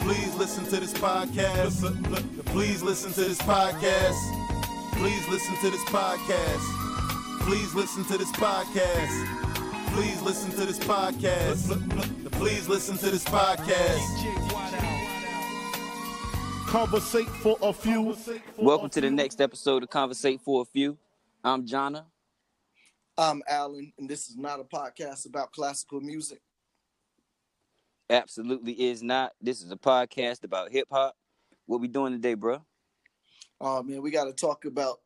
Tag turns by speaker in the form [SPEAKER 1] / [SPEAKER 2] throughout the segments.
[SPEAKER 1] Please listen to this podcast. Please listen to this podcast. Please listen to this podcast. Please listen to this podcast. Please listen to this podcast. Please listen to this podcast.
[SPEAKER 2] Conversate for a few.
[SPEAKER 3] Welcome to the next episode of Conversate for a Few. I'm Jonna.
[SPEAKER 4] I'm Alan, and this is not a podcast about classical music.
[SPEAKER 3] Absolutely is not. This is a podcast about hip hop. What we doing today, bro?
[SPEAKER 4] Oh man, we got to talk about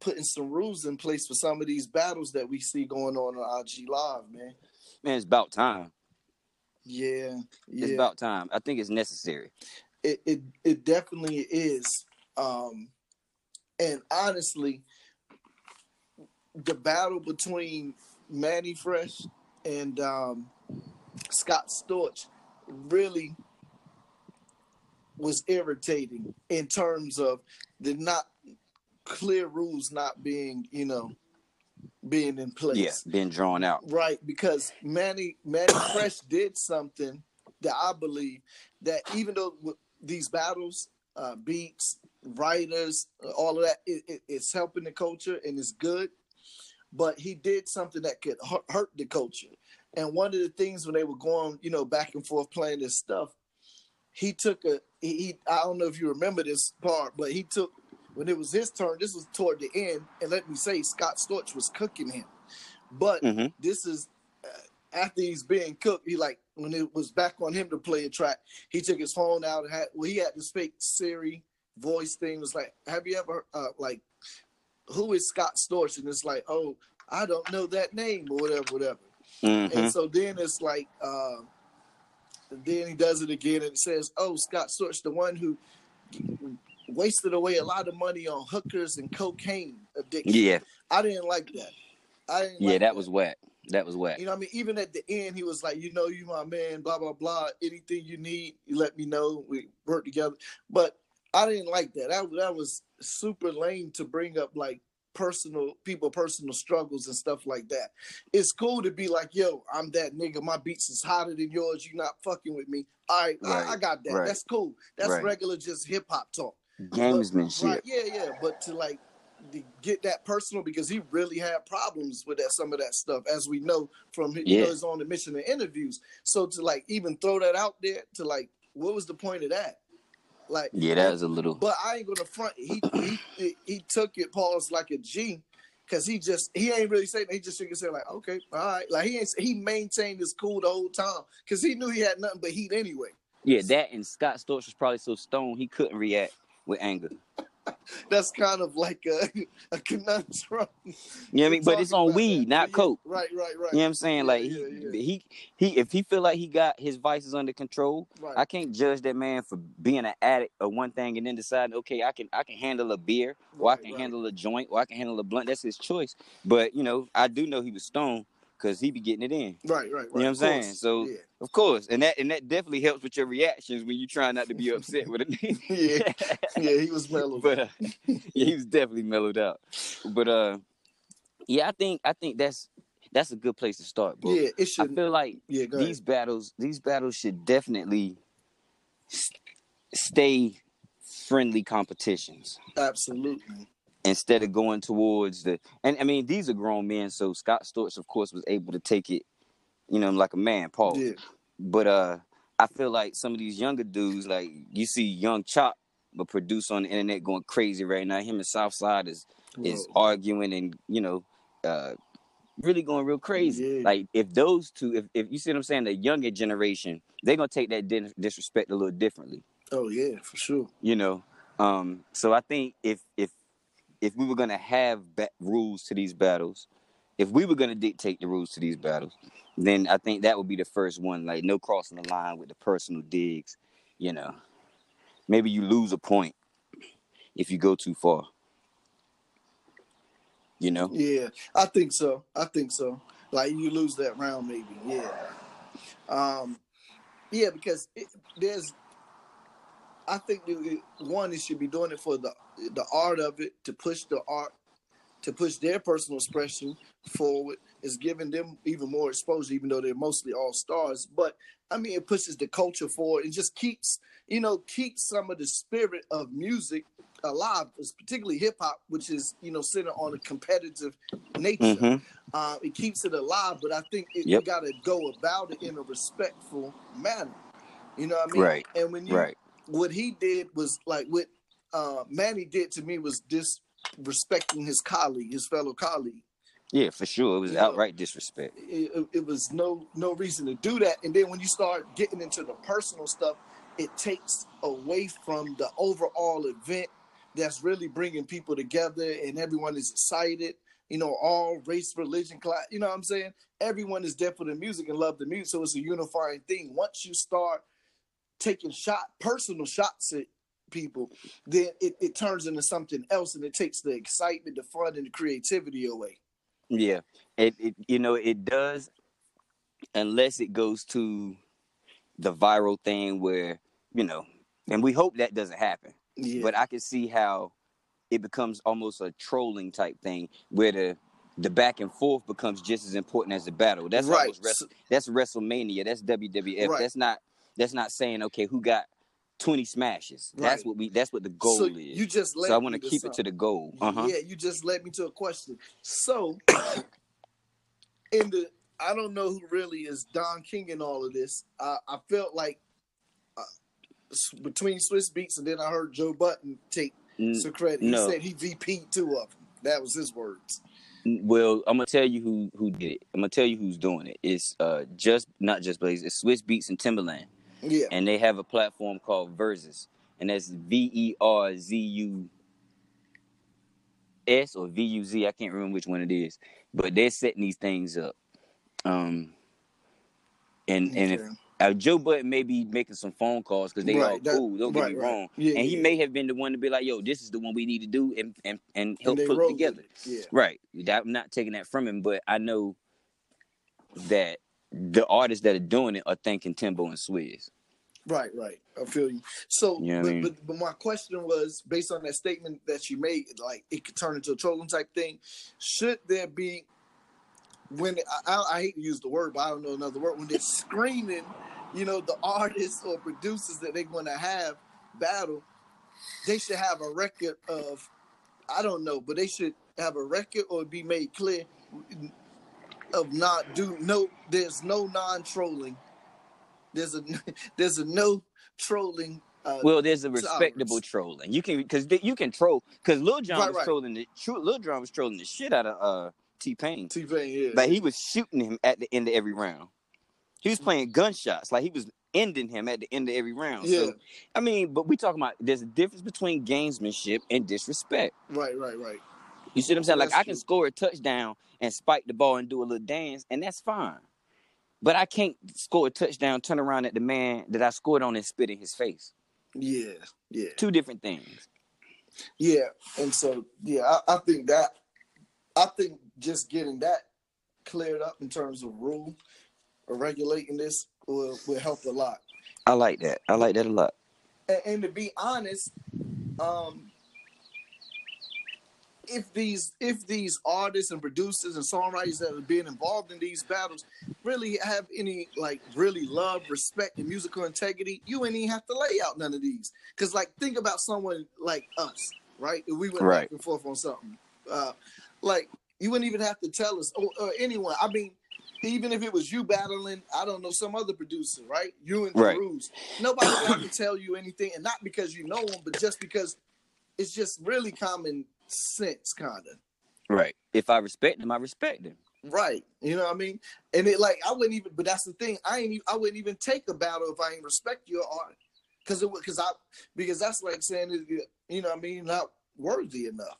[SPEAKER 4] putting some rules in place for some of these battles that we see going on on IG Live, man.
[SPEAKER 3] Man, it's about time.
[SPEAKER 4] Yeah, yeah.
[SPEAKER 3] It's about time. I think it's necessary.
[SPEAKER 4] it it it definitely is. Um, and honestly, the battle between Mannie Fresh and um, Scott Storch really was irritating in terms of the not clear rules not being, you know, being in place.
[SPEAKER 3] Yeah, been drawn out.
[SPEAKER 4] Right, because Mannie Mannie Fresh did something that I believe that even though these battles, uh, beats, writers, all of that, it, it, it's helping the culture and it's good. But he did something that could hurt the culture. And one of the things when they were going, you know, back and forth playing this stuff, he took a he, I don't know if you remember this part, but he took when it was his turn. This was toward the end, and let me say, Scott Storch was cooking him. But
[SPEAKER 3] Mhm.
[SPEAKER 4] this is uh, after he's being cooked. He like when it was back on him to play a track, he took his phone out and had well, he had this fake Siri voice thing. Was like, have you ever uh, like who is Scott Storch? And it's like, oh, I don't know that name or whatever, whatever.
[SPEAKER 3] Mhm.
[SPEAKER 4] And so then it's like, uh, then he does it again and says, "Oh, Scott Storch, the one who wasted away a lot of money on hookers and cocaine addiction."
[SPEAKER 3] Yeah,
[SPEAKER 4] I didn't like that. I didn't
[SPEAKER 3] yeah,
[SPEAKER 4] like
[SPEAKER 3] that was whack. That was whack.
[SPEAKER 4] You know, what I mean, even at the end, he was like, "You know, you my man." Blah blah blah. Anything you need, you let me know. We work together. But I didn't like that. That that was super lame to bring up like personal people personal struggles and stuff like that it's cool to be like yo i'm that nigga my beats is hotter than yours you not fucking with me all right, I, I got that
[SPEAKER 3] right,
[SPEAKER 4] that's cool that's
[SPEAKER 3] right.
[SPEAKER 4] regular just hip-hop talk
[SPEAKER 3] Gamesmanship.
[SPEAKER 4] Right, yeah, yeah. But to like to get that personal because he really had problems with that some of that stuff, as we know from his, you
[SPEAKER 3] Yeah.
[SPEAKER 4] know, his on the mission and interviews. So to like even throw that out there to like what was the point of that? Like
[SPEAKER 3] Yeah, that was a little.
[SPEAKER 4] but I ain't gonna front. He he he, took it Paul's like a G, cause he just he ain't really saying. He just head like, okay, all right. Like he ain't he maintained his cool the whole time, cause he knew he had nothing but heat anyway.
[SPEAKER 3] Yeah, that and Scott Storch was probably so stoned he couldn't react with anger.
[SPEAKER 4] That's kind of like a a conundrum.
[SPEAKER 3] You know what I mean? But it's on weed,
[SPEAKER 4] that.
[SPEAKER 3] not
[SPEAKER 4] Yeah,
[SPEAKER 3] coke.
[SPEAKER 4] Right, right, right.
[SPEAKER 3] You know what I'm saying?
[SPEAKER 4] Yeah,
[SPEAKER 3] like
[SPEAKER 4] yeah,
[SPEAKER 3] he, he he if he feel like he got his vices under control,
[SPEAKER 4] Right.
[SPEAKER 3] I can't judge that man for being an addict of one thing and then deciding, okay, I can I can handle a beer or I can
[SPEAKER 4] right.
[SPEAKER 3] handle a joint or I can handle a blunt. That's his choice. But you know, I do know he was stoned because he be getting it in.
[SPEAKER 4] Right, right, right.
[SPEAKER 3] You know what I'm saying? So
[SPEAKER 4] yeah.
[SPEAKER 3] Of course, and that and that definitely helps with your reactions when you try not to be upset with it.
[SPEAKER 4] yeah, yeah, he was mellow.
[SPEAKER 3] but uh, yeah, he was definitely mellowed out. But uh, yeah, I think I think that's that's a good place to start, bro.
[SPEAKER 4] yeah, it should.
[SPEAKER 3] I feel like
[SPEAKER 4] Yeah,
[SPEAKER 3] these battles these battles should definitely s- stay friendly competitions
[SPEAKER 4] Absolutely.
[SPEAKER 3] instead of going towards the and I mean these are grown men, so Scott Storch of course was able to take it, you know, like a man, Paul.
[SPEAKER 4] Yeah,
[SPEAKER 3] But uh I feel like some of these younger dudes, like you see Young Chop, but produce on the internet going crazy right now. Him and Southside is is arguing and you know, uh really going real crazy.
[SPEAKER 4] Yeah.
[SPEAKER 3] Like if those two, if, if you see what I'm saying, the younger generation, they're gonna take that dis- disrespect a little differently.
[SPEAKER 4] Oh yeah, for sure.
[SPEAKER 3] You know, um, so I think if if if we were gonna have ba- rules to these battles, if we were gonna dictate the rules to these battles, then I think that would be the first one. Like no crossing the line with the personal digs. You know, maybe you lose a point if you go too far. You know,
[SPEAKER 4] Yeah, I think so. I think so. Like you lose that round, maybe. Yeah. Um, yeah, because it, there's. I think one, it should be doing it for the the art of it to push the art, to push their personal expression forward. Is giving them even more exposure, even though they're mostly all stars. But I mean, it pushes the culture forward and just keeps you know keeps some of the spirit of music alive, particularly hip hop, which is you know centered on a competitive nature.
[SPEAKER 3] Mhm.
[SPEAKER 4] Uh, it keeps it alive, but I think it,
[SPEAKER 3] Yep.
[SPEAKER 4] you got to go about it in a respectful manner. You know what I mean?
[SPEAKER 3] Right.
[SPEAKER 4] And when you
[SPEAKER 3] right?
[SPEAKER 4] what he did was like what uh, Mannie did to me was disrespecting his colleague, his fellow colleague.
[SPEAKER 3] Yeah, for sure. It was
[SPEAKER 4] Yeah.
[SPEAKER 3] outright disrespect.
[SPEAKER 4] It, it- it was no no reason to do that. And then when you start getting into the personal stuff, it takes away from the overall event that's really bringing people together and everyone is excited. You know, all race, religion, class. You know what I'm saying? Everyone is there for the music and love the music, so it's a unifying thing. Once you start taking shot personal shots at people, then it, it turns into something else, and it takes the excitement, the fun, and the creativity away.
[SPEAKER 3] Yeah, it, it you know it does, unless it goes to the viral thing where you know, and we hope that doesn't happen.
[SPEAKER 4] Yeah,
[SPEAKER 3] But I can see how it becomes almost a trolling type thing where the the back and forth becomes just as important as the battle. That's
[SPEAKER 4] Right.
[SPEAKER 3] Wrestle, that's WrestleMania. That's WWF.
[SPEAKER 4] Right.
[SPEAKER 3] That's not that's not saying okay who got twenty smashes. That's what we that's what the goal
[SPEAKER 4] so
[SPEAKER 3] is.
[SPEAKER 4] you just
[SPEAKER 3] so I want to keep it to the goal. Uh huh.
[SPEAKER 4] Yeah, you just led me to a question. So, in the, I don't know who really is Don King in all of this. I, I felt like uh, between Swizz Beatz and then I heard Joe Budden take some credit. He said he VP'd two of them. That was his words.
[SPEAKER 3] Well, I'm gonna tell you who who did it. I'm gonna tell you who's doing it. It's uh just not just Blaze. It's Swizz Beatz and Timbaland,
[SPEAKER 4] Yeah,
[SPEAKER 3] and they have a platform called Verzuz, and that's V E R Z U S or V U Z. I can't remember which one it is, but they're setting these things up. Um, and and if uh, Joe Budden may be making some phone calls because they
[SPEAKER 4] Right,
[SPEAKER 3] all
[SPEAKER 4] that-
[SPEAKER 3] cool. Don't get me
[SPEAKER 4] right.
[SPEAKER 3] wrong.
[SPEAKER 4] Yeah,
[SPEAKER 3] and he
[SPEAKER 4] yeah.
[SPEAKER 3] may have been the one to be like, "Yo, this is the one we need to do," and and and help
[SPEAKER 4] and
[SPEAKER 3] put it together.
[SPEAKER 4] it. Yeah,
[SPEAKER 3] Right. I'm not taking that from him, but I know that the artists that are doing it are thanking Timbo and Swizz.
[SPEAKER 4] right, right. I feel you. So,
[SPEAKER 3] You know
[SPEAKER 4] but,
[SPEAKER 3] I mean?
[SPEAKER 4] but but my question was based on that statement that you made, like it could turn into a trolling type thing. Should there be when I, I, I hate to use the word, but I don't know another word. When they're screaming, you know, the artists or producers that they're going to have battle, they should have a record of, I don't know, but they should have a record or be made clear of not do no. There's no non trolling. There's a there's a no trolling. Uh,
[SPEAKER 3] Well, there's a
[SPEAKER 4] Tolerance.
[SPEAKER 3] respectable trolling. You can because you can troll because Lil Jon
[SPEAKER 4] Right,
[SPEAKER 3] was
[SPEAKER 4] right.
[SPEAKER 3] trolling the true Lil Jon was trolling the shit out of uh T Pain.
[SPEAKER 4] T Pain, yeah.
[SPEAKER 3] Like he was shooting him at the end of every round. He was playing gunshots. Like he was ending him at the end of every round.
[SPEAKER 4] yeah,
[SPEAKER 3] So I mean, but we talking about there's a difference between gamesmanship and disrespect.
[SPEAKER 4] right, right, right.
[SPEAKER 3] You see what I'm saying? Like
[SPEAKER 4] That's
[SPEAKER 3] I can
[SPEAKER 4] true.
[SPEAKER 3] score a touchdown and spike the ball and do a little dance, and that's fine. But I can't score a touchdown, turn around at the man that I scored on and spit in his face.
[SPEAKER 4] Yeah, yeah.
[SPEAKER 3] Two different things.
[SPEAKER 4] Yeah, and so yeah, I, I think that I think just getting that cleared up in terms of rule or regulating this will, will help a lot.
[SPEAKER 3] I like that. I like that a lot.
[SPEAKER 4] And, and to be honest, um, if these if these artists and producers and songwriters that are being involved in these battles really have any like really love, respect, and musical integrity, you ain't even have to lay out none of these. Cause like think about someone like us, right? If we went
[SPEAKER 3] Right.
[SPEAKER 4] back and forth on something, uh, like you wouldn't even have to tell us or, or anyone. I mean. Even if it was you battling, I don't know, some other producer, right? You and
[SPEAKER 3] Right.
[SPEAKER 4] Cruz. Nobody would have to tell you anything, and not because you know them, but just because it's just really common sense, kind of.
[SPEAKER 3] Right. If I respect him, I respect him.
[SPEAKER 4] Right. You know what I mean? And it like I wouldn't even. But that's the thing. I ain't. I wouldn't even take a battle if I ain't respect your art, because it because I because that's like saying you know what I mean not worthy enough.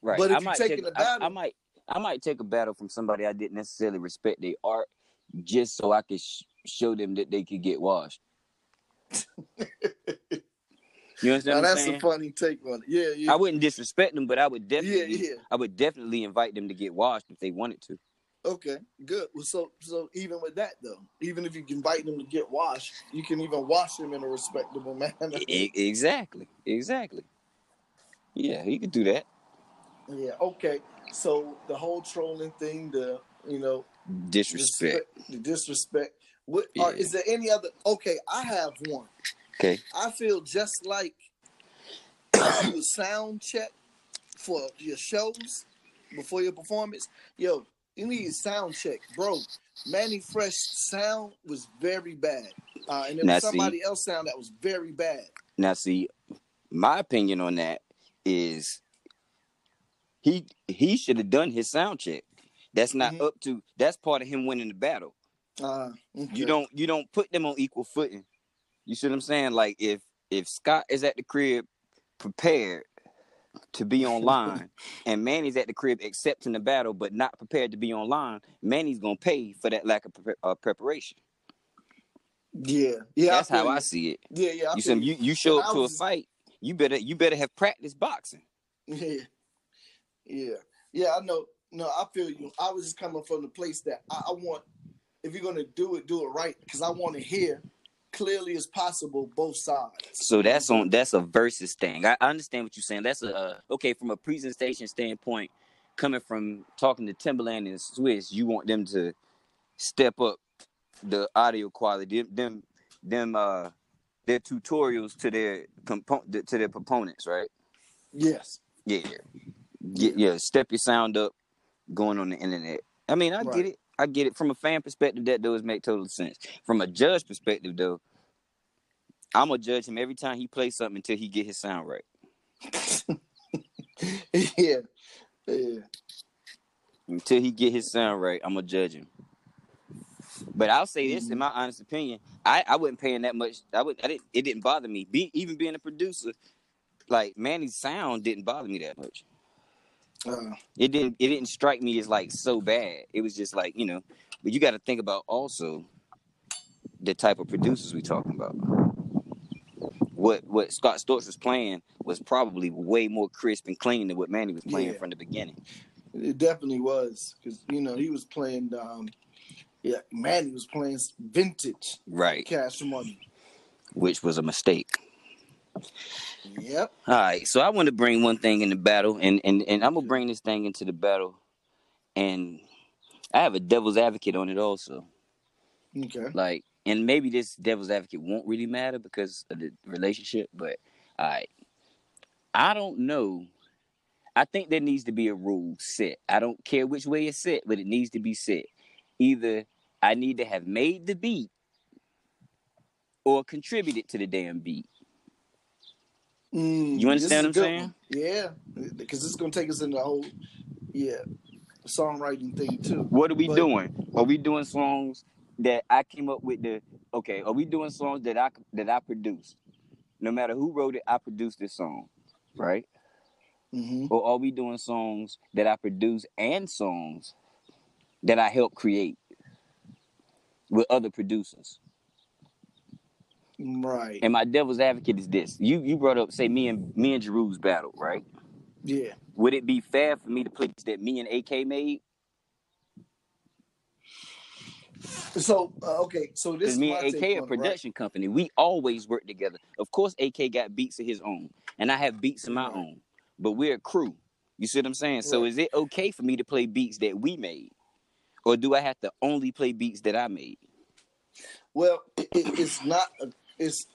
[SPEAKER 3] Right.
[SPEAKER 4] But if
[SPEAKER 3] I
[SPEAKER 4] you
[SPEAKER 3] might
[SPEAKER 4] taking
[SPEAKER 3] take,
[SPEAKER 4] a
[SPEAKER 3] I-
[SPEAKER 4] battle-
[SPEAKER 3] I, might I might take a battle from somebody I didn't necessarily respect their art, just so I could sh- show them that they could get washed. You
[SPEAKER 4] Now
[SPEAKER 3] understand what I'm
[SPEAKER 4] that's
[SPEAKER 3] saying?
[SPEAKER 4] a funny take on it. Yeah, yeah,
[SPEAKER 3] I wouldn't disrespect them, but I would definitely
[SPEAKER 4] yeah. yeah.
[SPEAKER 3] I would definitely invite them to get washed if they wanted to.
[SPEAKER 4] Okay, good. Well, so so even with that though, even if you invite them to get washed, you can even wash them in a respectable manner.
[SPEAKER 3] E- exactly. Exactly. Yeah, you could do that.
[SPEAKER 4] yeah. Okay. So the whole trolling thing, the you know,
[SPEAKER 3] Disrespect.
[SPEAKER 4] the disrespect. What uh,
[SPEAKER 3] Yeah.
[SPEAKER 4] are, is there any other? Okay, I have one.
[SPEAKER 3] Okay.
[SPEAKER 4] I feel just like you sound check for your shows before your performance. Yo, you need a sound check, bro. Mannie Fresh sound was very bad, uh, and there
[SPEAKER 3] Now,
[SPEAKER 4] was
[SPEAKER 3] see-
[SPEAKER 4] somebody else sound that was very bad.
[SPEAKER 3] Now, see, my opinion on that is he he should have done his sound check. That's not
[SPEAKER 4] Mhm.
[SPEAKER 3] up to. That's part of him winning the battle.
[SPEAKER 4] Uh,
[SPEAKER 3] You don't you don't put them on equal footing. You see what I'm saying? Like if if Scott is at the crib prepared to be online and Mannie's at the crib accepting the battle but not prepared to be online, Mannie's gonna pay for that lack of pre- uh, preparation.
[SPEAKER 4] Yeah, yeah.
[SPEAKER 3] That's how I see it.
[SPEAKER 4] Yeah, yeah. I
[SPEAKER 3] You see, you you show up
[SPEAKER 4] I
[SPEAKER 3] to a fight, you better you better have practiced boxing.
[SPEAKER 4] Yeah, yeah, yeah. I know. No, I feel you. I was just coming from the place that I, I want. If you're gonna do it, do it right, because I want to hear clearly as possible both sides.
[SPEAKER 3] So that's on that's a versus thing. I, I understand what you're saying. That's a uh, okay from a presentation standpoint. Coming from talking to Timbaland and Swizz, you want them to step up the audio quality. Them them, them uh their tutorials to their compo- to their proponents, right?
[SPEAKER 4] Yes.
[SPEAKER 3] Yeah, Get, yeah. Step your sound up, going on the internet. I mean, I
[SPEAKER 4] Right.
[SPEAKER 3] get it. I get it. From a fan perspective, that does make total sense. From a judge perspective, though, I'm gonna judge him every time he plays something until he get his sound right.
[SPEAKER 4] yeah. Yeah.
[SPEAKER 3] Until he get his sound right, I'm gonna judge him. But I'll say this,
[SPEAKER 4] Mm-hmm.
[SPEAKER 3] in my honest opinion, I, I wasn't paying that much. I would, I didn't. It didn't bother me. Be, even being a producer, like Mannie's sound didn't bother me that much.
[SPEAKER 4] Uh,
[SPEAKER 3] it didn't it didn't strike me as like so bad. It was just like, you know, but you got to think about also the type of producers we talking about. What what Scott Storch was playing was probably way more crisp and clean than what Mannie was playing
[SPEAKER 4] Yeah.
[SPEAKER 3] from the beginning.
[SPEAKER 4] it definitely was because you know he was playing. Um, yeah, Mannie was playing vintage
[SPEAKER 3] Right.
[SPEAKER 4] cash money.
[SPEAKER 3] Which was a mistake.
[SPEAKER 4] Yep.
[SPEAKER 3] All right. So I want to bring one thing in the battle and and and I'm going to bring this thing into the battle and I have a devil's advocate on it also.
[SPEAKER 4] Okay.
[SPEAKER 3] Like, and maybe this devil's advocate won't really matter because of the relationship, but all right. I don't know. I think there needs to be a rule set. I don't care which way it's set, but it needs to be set. Either I need to have made the beat or contributed to the damn beat.
[SPEAKER 4] Mm,
[SPEAKER 3] You understand what I'm saying?
[SPEAKER 4] one. Yeah, because this is gonna take us into the whole, yeah, songwriting thing too.
[SPEAKER 3] What are we
[SPEAKER 4] But-
[SPEAKER 3] doing? Are we doing songs that I came up with the okay, are we doing songs that I that I produced? No matter who wrote it, I produced this song, right?
[SPEAKER 4] hmm
[SPEAKER 3] or are we doing songs that I produce and songs that I help create with other producers?
[SPEAKER 4] Right.
[SPEAKER 3] And my devil's advocate is this: you you brought up say me and me and Jeru's battle, right?
[SPEAKER 4] Yeah.
[SPEAKER 3] Would it be fair for me to play that me and AK made?
[SPEAKER 4] So uh, okay, so this is
[SPEAKER 3] me and AK a
[SPEAKER 4] on it, right?
[SPEAKER 3] production company, we always work together. Of course, AK got beats of his own, and I have beats of my
[SPEAKER 4] Right.
[SPEAKER 3] own, but we're a crew. You see what I'm saying? So is it okay for me to play beats that we made, or do I have to only play beats that I made?
[SPEAKER 4] Well, it, it- it's not. It's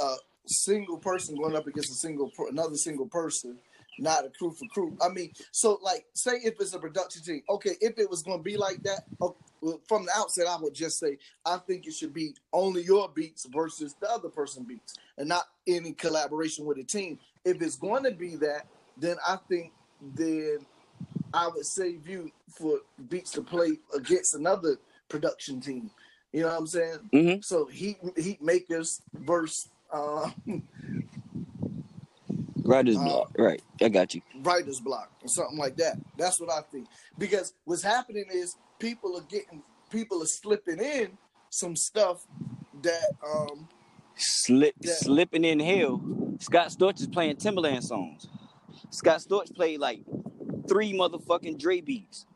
[SPEAKER 4] a single person going up against a single another single person, not a crew for crew. I mean, so like, say if it's a production team, okay, if it was going to be like that, well, from the outset, I would just say I think it should be only your beats versus the other person beats, and not any collaboration with a team. If it's going to be that, then I think then I would save you for beats to play against another production team. You know what I'm saying?
[SPEAKER 3] Mhm.
[SPEAKER 4] So heat heat makers versus uh,
[SPEAKER 3] Writer's
[SPEAKER 4] Uh,
[SPEAKER 3] block. Right. I got you.
[SPEAKER 4] writer's block or something like that. That's what I think. Because what's happening is people are getting people are slipping in some stuff that um
[SPEAKER 3] Slip
[SPEAKER 4] Yeah.
[SPEAKER 3] slipping in hell. Scott Storch is playing Timbaland songs. Scott Storch played like three motherfucking Dre beats.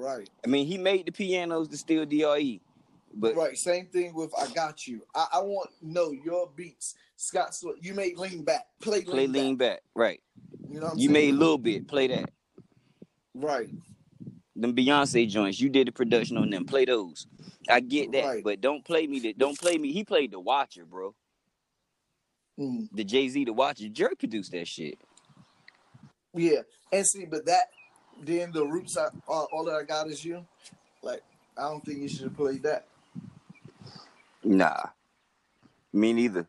[SPEAKER 4] Right.
[SPEAKER 3] I mean, he made the pianos to steal DRE. But
[SPEAKER 4] Right. Same thing with I got you. I, I want know your beats. Scott so you made lean back. Play lean
[SPEAKER 3] play lean
[SPEAKER 4] back.
[SPEAKER 3] back. Right.
[SPEAKER 4] You know what I'm
[SPEAKER 3] You
[SPEAKER 4] saying?
[SPEAKER 3] made a little bit. Play that.
[SPEAKER 4] right.
[SPEAKER 3] Them Beyonce joints. You did the production on them. Play those. I get that.
[SPEAKER 4] Right.
[SPEAKER 3] But don't play me the don't play me. He played the Watcher, bro.
[SPEAKER 4] Mm.
[SPEAKER 3] The Jay-Z the Watcher. Jerry produced that shit.
[SPEAKER 4] Yeah. And see, but that then the roots I, all, all that I got is you. Like I don't think you should have played that.
[SPEAKER 3] Nah. Me neither.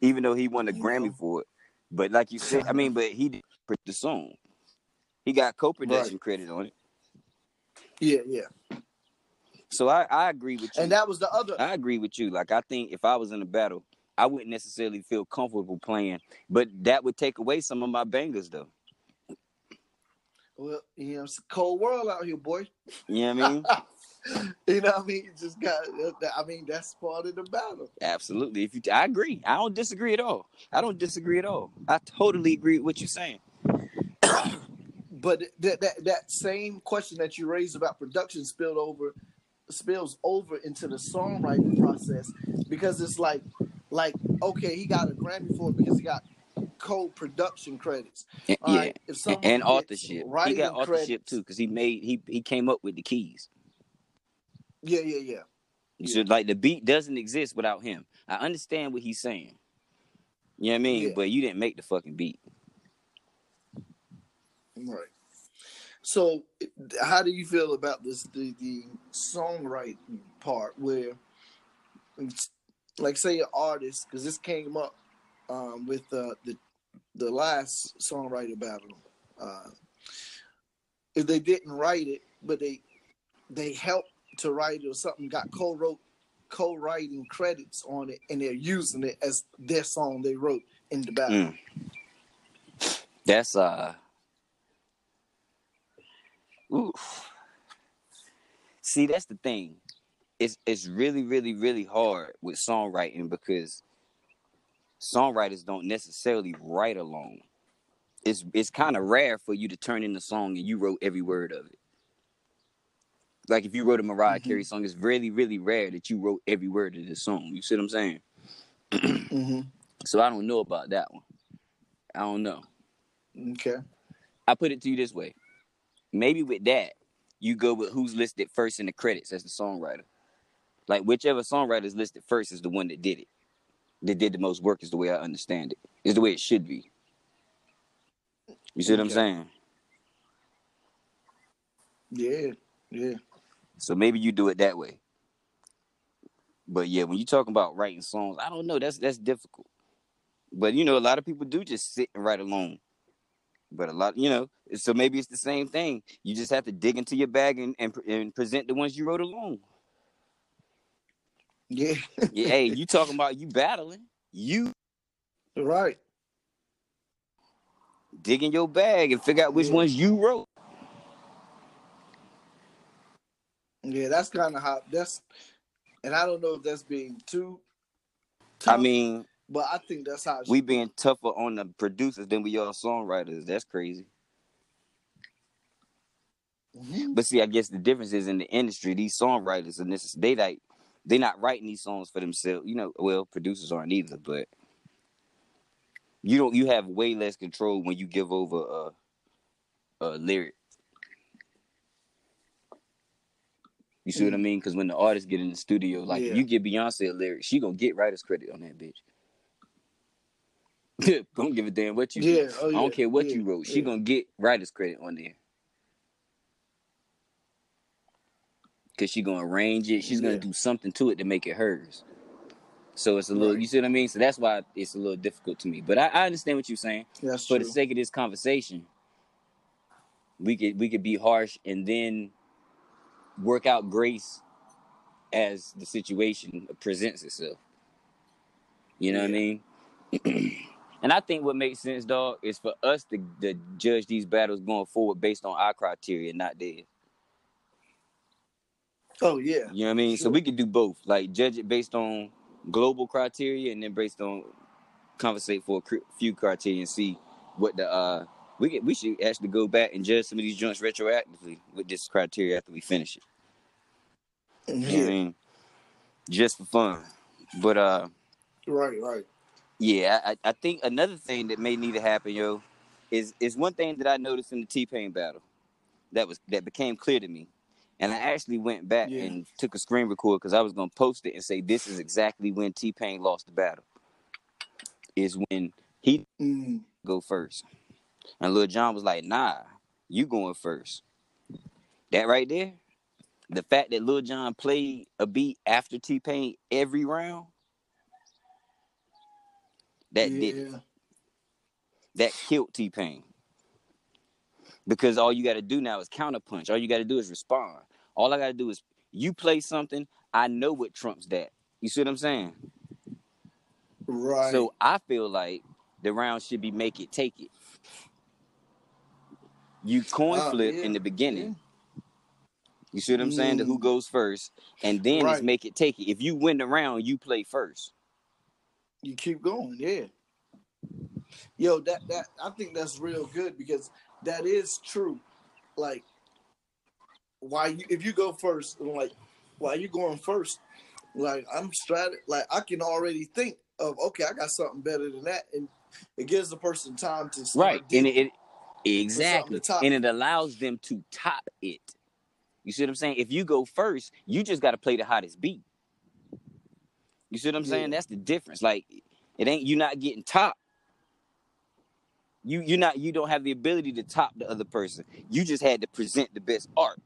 [SPEAKER 3] Even though he won a
[SPEAKER 4] You
[SPEAKER 3] Grammy for it. But like you said, I mean, but he did put the song. He got co-production
[SPEAKER 4] Right.
[SPEAKER 3] credit on it.
[SPEAKER 4] Yeah, yeah.
[SPEAKER 3] So I, I agree with you.
[SPEAKER 4] And that was the other.
[SPEAKER 3] I agree with you. Like I think if I was in a battle, I wouldn't necessarily feel comfortable playing, but that would take away some of my bangers though.
[SPEAKER 4] Well, you know, it's a cold world out here, boy.
[SPEAKER 3] You know what I mean?
[SPEAKER 4] you know what I mean? You just got. I mean, that's part of the battle.
[SPEAKER 3] Absolutely. If you, I agree. I don't disagree at all. I don't disagree at all. I totally agree with what you're saying.
[SPEAKER 4] But that that that same question that you raised about production spilled over, spills over into the songwriting process because it's like, like okay, he got a Grammy for it because he got co-production credits.
[SPEAKER 3] Yeah,
[SPEAKER 4] right,
[SPEAKER 3] and, authorship. He got authorship
[SPEAKER 4] credits-
[SPEAKER 3] too because he made he he came up with the keys.
[SPEAKER 4] Yeah, yeah, yeah.
[SPEAKER 3] So like the beat doesn't exist without him. I understand what he's saying. You know what I mean?
[SPEAKER 4] Yeah.
[SPEAKER 3] But you didn't make the fucking beat.
[SPEAKER 4] Right. So, how do you feel about this the the songwriting part where, like, say, an artist because this came up um, with uh, the the last songwriter battle. Uh, if they didn't write it, but they they helped to write it or something, got co-wrote co-writing credits on it, and they're using it as their song they wrote in the battle.
[SPEAKER 3] Mm. That's uh oof. See, that's the thing. It's it's really, really, really hard with songwriting because songwriters don't necessarily write alone. It's it's kind of rare for you to turn in a song and you wrote every word of it. Like if you wrote a Mariah
[SPEAKER 4] Mhm.
[SPEAKER 3] Carey song, it's really, really rare that you wrote every word of the song. You see what I'm saying?
[SPEAKER 4] Mm-hmm.
[SPEAKER 3] So I don't know about that one. I don't know.
[SPEAKER 4] Okay.
[SPEAKER 3] I put it to you this way. Maybe with that, you go with who's listed first in the credits as the songwriter. Like whichever songwriter is listed first is the one that did it. That did the most work is the way I understand it. Is the way it should be. You see what I'm saying?
[SPEAKER 4] Yeah. Yeah.
[SPEAKER 3] So maybe you do it that way. But yeah, when you talk about writing songs, I don't know. That's that's difficult. But you know, a lot of people do just sit and write alone. But a lot, you know, so maybe it's the same thing. You just have to dig into your bag and and, and present the ones you wrote alone.
[SPEAKER 4] Yeah.
[SPEAKER 3] Yeah, hey, you talking about you battling? You
[SPEAKER 4] Right.
[SPEAKER 3] dig in your bag and figure out which
[SPEAKER 4] Yeah.
[SPEAKER 3] ones you wrote.
[SPEAKER 4] Yeah, that's kind of how that's, and I don't know if that's being too.
[SPEAKER 3] I mean,
[SPEAKER 4] but I think that's how
[SPEAKER 3] we being tougher on the producers than we are songwriters. That's crazy.
[SPEAKER 4] Mhm.
[SPEAKER 3] But see, I guess the difference is in the industry, these songwriters and this they like they not writing these songs for themselves. You know, well, producers aren't either, but you don't you have way less control when you give over a a lyric. You see what I mm. mean? Because when the artists get in the studio, like
[SPEAKER 4] Yeah.
[SPEAKER 3] you give Beyonce a lyric, she gonna get writer's credit on that bitch. don't give a damn what you
[SPEAKER 4] Yeah,
[SPEAKER 3] do.
[SPEAKER 4] oh,
[SPEAKER 3] I don't care what
[SPEAKER 4] yeah,
[SPEAKER 3] you wrote. She
[SPEAKER 4] yeah.
[SPEAKER 3] gonna get writer's credit on there. Cause she gonna arrange it. She's gonna
[SPEAKER 4] Yeah.
[SPEAKER 3] do something to it to make it hers. So it's a little,
[SPEAKER 4] Right.
[SPEAKER 3] you see what I mean? So that's why it's a little difficult to me. But I, I understand what you're saying.
[SPEAKER 4] That's
[SPEAKER 3] For
[SPEAKER 4] true.
[SPEAKER 3] the sake of this conversation, we could we could be harsh and then work out grace as the situation presents itself. You know what I mean? and I think what makes sense, dog, is for us to, to judge these battles going forward based on our criteria, not theirs.
[SPEAKER 4] Oh yeah.
[SPEAKER 3] You know what I mean? So we could do both, like judge it based on global criteria and then based on conversate for a cr- few criteria and see what the uh we get. We should actually go back and judge some of these joints retroactively with this criteria after we finish it. You know what I mean? Just for fun. But uh
[SPEAKER 4] Right. Right.
[SPEAKER 3] yeah, I, I think another thing that may need to happen, yo, is is one thing that I noticed in the T Pain battle that was that became clear to me. And I actually went back
[SPEAKER 4] Yeah.
[SPEAKER 3] and took a screen record because I was gonna post it and say this is exactly when T Pain lost the battle. Is when he
[SPEAKER 4] Mm.
[SPEAKER 3] go first. And Lil Jon was like, nah, you going first. That right there, the fact that Lil Jon played a beat after T Pain every round, that did it. that killed T Pain. Because all you got to do now is counterpunch. All you got to do is respond. All I got to do is you play something. I know what trumps that. You see what I'm saying?
[SPEAKER 4] Right.
[SPEAKER 3] So I feel like the round should be make it, take it. You coin
[SPEAKER 4] Uh,
[SPEAKER 3] flip
[SPEAKER 4] yeah,
[SPEAKER 3] in the beginning. You see what I'm saying? The who
[SPEAKER 4] Mm.
[SPEAKER 3] goes first, and then it's make it, take it. If you win the round, you play first.
[SPEAKER 4] you keep going, yeah. Yo, that that I think that's real good because that is true. Like, why you if you go first, like, why you going first? Like, I'm strat like I can already think of okay, I got something better than that, and it gives the person time to start
[SPEAKER 3] Right. And it, it exactly.
[SPEAKER 4] to
[SPEAKER 3] And it allows them to top it. You see what I'm saying? If you go first, you just gotta play the hottest beat. You see what I'm saying? That's the difference. Like it ain't you not getting top. You you not you don't have the ability to top the other person. You just had to present the best art.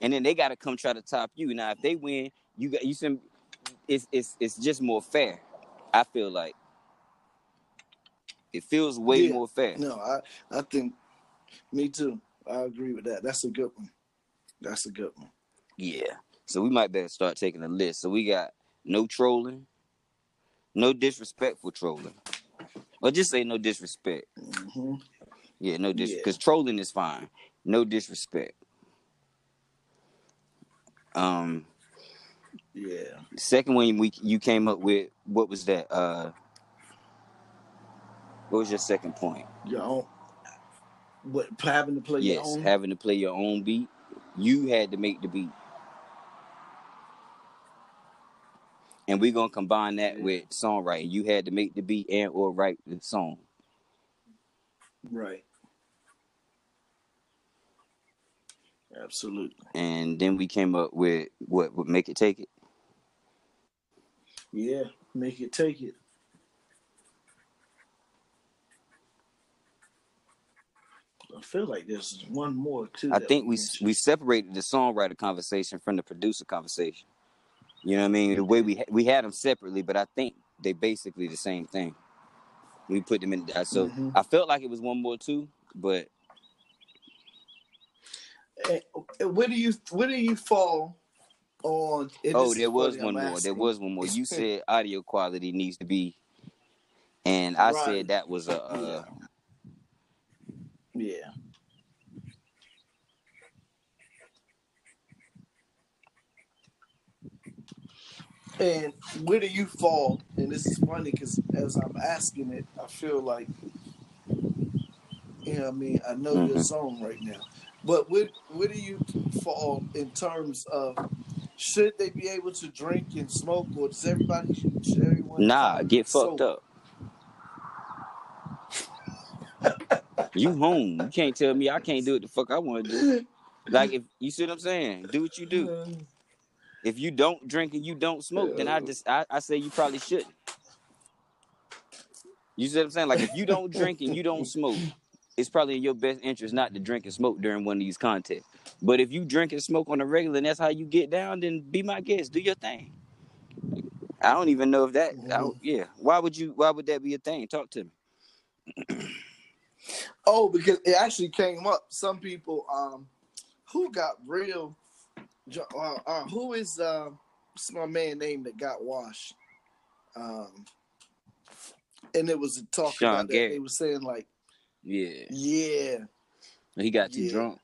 [SPEAKER 3] And then they gotta come try to top you. Now if they win, you got you some it's it's it's just more fair. I feel like it feels way
[SPEAKER 4] Yeah.
[SPEAKER 3] more fair.
[SPEAKER 4] no, I I think me too. I agree with that. That's a good one. That's a good one.
[SPEAKER 3] Yeah. So we might better start taking a list. So we got no trolling, no disrespectful trolling. Or just say no disrespect.
[SPEAKER 4] hmm
[SPEAKER 3] Yeah, no dis
[SPEAKER 4] Yeah.
[SPEAKER 3] because trolling is fine. No disrespect. Um
[SPEAKER 4] Yeah.
[SPEAKER 3] second one we you came up with what was that? Uh what was your second point?
[SPEAKER 4] Your own. What having to play your
[SPEAKER 3] yes, having to play your own beat. You had to make the beat. And we're gonna combine that with songwriting. You had to make the beat and or write the song.
[SPEAKER 4] Right. Absolutely.
[SPEAKER 3] And then we came up with what would make it take it.
[SPEAKER 4] Yeah. Make it take it. I feel like there's one more too.
[SPEAKER 3] I think we
[SPEAKER 4] mentioned.
[SPEAKER 3] we separated the songwriter conversation from the producer conversation. You know what I mean? The way we ha- we had them separately, but I think they basically the same thing. We put them in. uh, So
[SPEAKER 4] Mhm.
[SPEAKER 3] I felt like it was one more too, but
[SPEAKER 4] where do you where do you fall on?
[SPEAKER 3] oh, there was one
[SPEAKER 4] I'm
[SPEAKER 3] more. There was one more. You said audio quality needs to be, and I
[SPEAKER 4] Right.
[SPEAKER 3] said that was a. Uh,
[SPEAKER 4] Yeah. And where do you fall? And this is funny because as I'm asking it, I feel like, you know, I mean, I know your
[SPEAKER 3] Mhm.
[SPEAKER 4] zone right now. But where where do you fall um, in terms of should they be able to drink and smoke, or does everybody should everyone
[SPEAKER 3] Nah, get fucked
[SPEAKER 4] sober?
[SPEAKER 3] up. you home. You can't tell me I can't do what the fuck I want to do. Like if you see what I'm saying, do what you do. If you don't drink and you don't smoke, then I just I, I say you probably shouldn't. You see what I'm saying? Like if you don't drink and you don't smoke, it's probably in your best interest not to drink and smoke during one of these contests. But if you drink and smoke on a regular and that's how you get down, then be my guest. Do your thing. I don't even know if that. Don't, yeah. Why would you? Why would that be a thing? Talk to me.
[SPEAKER 4] Oh, because it actually came up. Some people, um, who got real, uh, uh, who is uh, my man name that got washed? um, and it was talking
[SPEAKER 3] Sean
[SPEAKER 4] about that. They were saying like,
[SPEAKER 3] Yeah,
[SPEAKER 4] yeah,
[SPEAKER 3] he got too
[SPEAKER 4] Yeah.
[SPEAKER 3] drunk.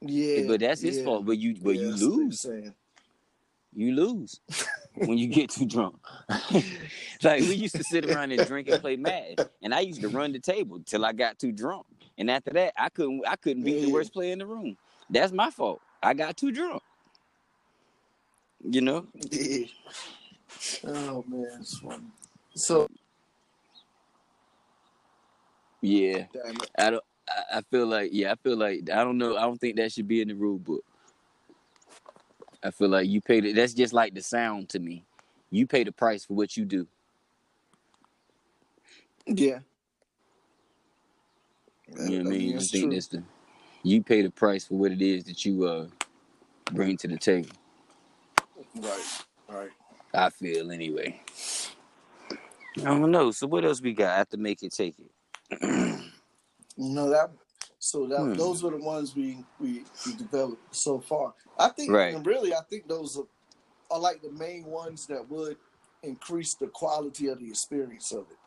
[SPEAKER 4] yeah,
[SPEAKER 3] but that's his
[SPEAKER 4] yeah,
[SPEAKER 3] fault. But you, but
[SPEAKER 4] yeah,
[SPEAKER 3] you lose. You lose when you get too drunk. like we used to sit around and drink and play mad. and I used to run the table till I got too drunk. And after that, I couldn't, I couldn't beat the worst player in the room. That's my fault. I got too drunk. You know.
[SPEAKER 4] Yeah. Oh man. So
[SPEAKER 3] Yeah.
[SPEAKER 4] damn.
[SPEAKER 3] I don't. I, I feel like yeah. I feel like I don't know. I don't think that should be in the rule book. I feel like you paid it. That's just like the sound to me. You pay the price for what you do.
[SPEAKER 4] Yeah.
[SPEAKER 3] You know what I mean? I
[SPEAKER 4] it's
[SPEAKER 3] think
[SPEAKER 4] true.
[SPEAKER 3] that's the you pay the price for what it is that you uh bring to the table.
[SPEAKER 4] Right. Right.
[SPEAKER 3] I feel anyway. I don't know. So what else we got? I have to make it take it.
[SPEAKER 4] You know that. So that
[SPEAKER 3] Hmm.
[SPEAKER 4] those were the ones we we, we developed so far. I think,
[SPEAKER 3] Right.
[SPEAKER 4] and really, I think those are, are like the main ones that would increase the quality of the experience of it.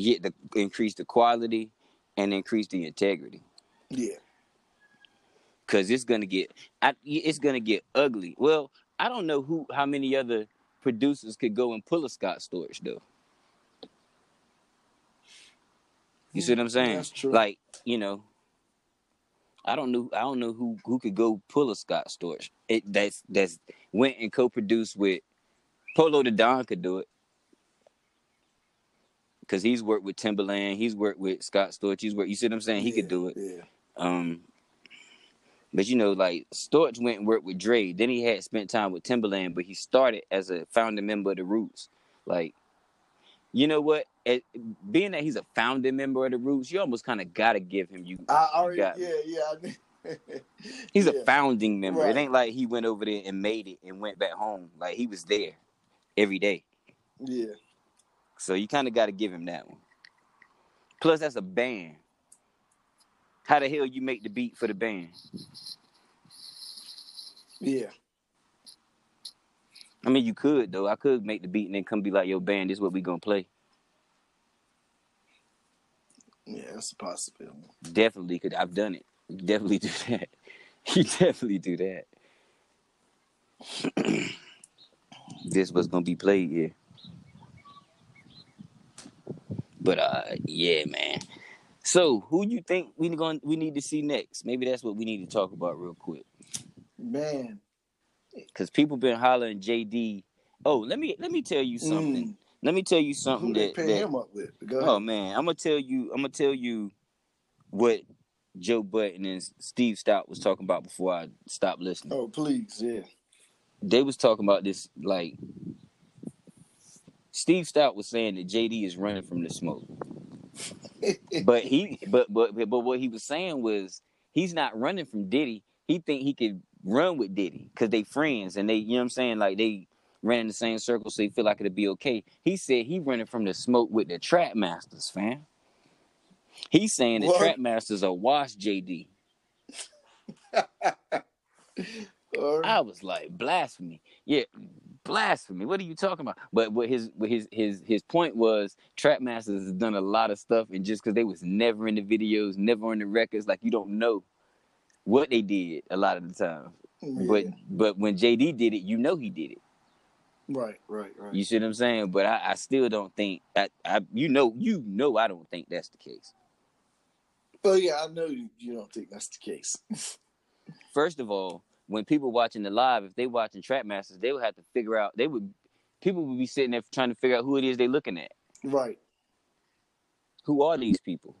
[SPEAKER 3] Get the increase the quality and increase the integrity.
[SPEAKER 4] Yeah.
[SPEAKER 3] Cause it's gonna get I, it's gonna get ugly. Well, I don't know who how many other producers could go and pull a Scott Storch though. You see what I'm saying?
[SPEAKER 4] That's true.
[SPEAKER 3] Like, you know, I don't know I don't know who who could go pull a Scott Storch. It that's that's went and co-produced with Polow da Don could do it. Cause he's worked with Timbaland, he's worked with Scott Storch, he's worked you see what I'm saying? He could do it.
[SPEAKER 4] Yeah.
[SPEAKER 3] Um, but you know, like Storch went and worked with Dre. Then he had spent time with Timbaland, but he started as a founding member of the Roots. Like, you know what? It, being that he's a founding member of the Roots, you almost kind of gotta give him you.
[SPEAKER 4] I already.
[SPEAKER 3] got-
[SPEAKER 4] yeah. Yeah. I-
[SPEAKER 3] He's
[SPEAKER 4] yeah.
[SPEAKER 3] a founding member.
[SPEAKER 4] Right.
[SPEAKER 3] It ain't like he went over there and made it and went back home. Like he was there every day.
[SPEAKER 4] Yeah.
[SPEAKER 3] So you kind of got to give him that one. Plus, that's a band. How the hell you make the beat for the band?
[SPEAKER 4] Yeah.
[SPEAKER 3] I mean, you could though. I could make the beat and then come be like, "Yo, band, this is what we gonna play."
[SPEAKER 4] Yeah. That's a possibility.
[SPEAKER 3] Definitely could. I've done it. You definitely do that. You definitely do that. this was gonna be played, here. But uh, yeah, man. So, who you think we going we need to see next? Maybe that's what we need to talk about real quick.
[SPEAKER 4] Man.
[SPEAKER 3] Cause people been hollering JD. Oh, let me let me tell you something.
[SPEAKER 4] Mm.
[SPEAKER 3] Let me tell you
[SPEAKER 4] Who
[SPEAKER 3] something
[SPEAKER 4] they
[SPEAKER 3] that,
[SPEAKER 4] pay
[SPEAKER 3] that
[SPEAKER 4] him up with?
[SPEAKER 3] Oh man, I'm gonna tell you. I'm gonna tell you what Joe Budden and Steve Stoute was talking about before I stopped listening.
[SPEAKER 4] Oh, please. Yeah.
[SPEAKER 3] They was talking about this like Steve Stoute was saying that JD is running from the smoke, but he but but but what he was saying was he's not running from Diddy. He think he could run with Diddy because they friends and they you know what I'm saying like they ran in the same circle so he feel like it'd be okay. He said he running from the smoke with the Trackmasters, fam. He's saying the
[SPEAKER 4] What?
[SPEAKER 3] Trackmasters are wash JD. I was like blasphemy. Yeah, blasphemy. What are you talking about? But what his what his his his point was Trackmasters has done a lot of stuff and just because they was never in the videos, never on the records, like you don't know what they did a lot of the time.
[SPEAKER 4] yeah.
[SPEAKER 3] But but when JD did it, you know he did it.
[SPEAKER 4] Right, right, right.
[SPEAKER 3] You see what I'm saying? But I, I still don't think I, I you know you know I don't think that's the case.
[SPEAKER 4] Well, yeah, I know you, you don't think that's the case.
[SPEAKER 3] First of all, when people watching the live, if they watching Trackmasters, they would have to figure out they would people would be sitting there trying to figure out who it is they're looking at.
[SPEAKER 4] right.
[SPEAKER 3] Who are these people?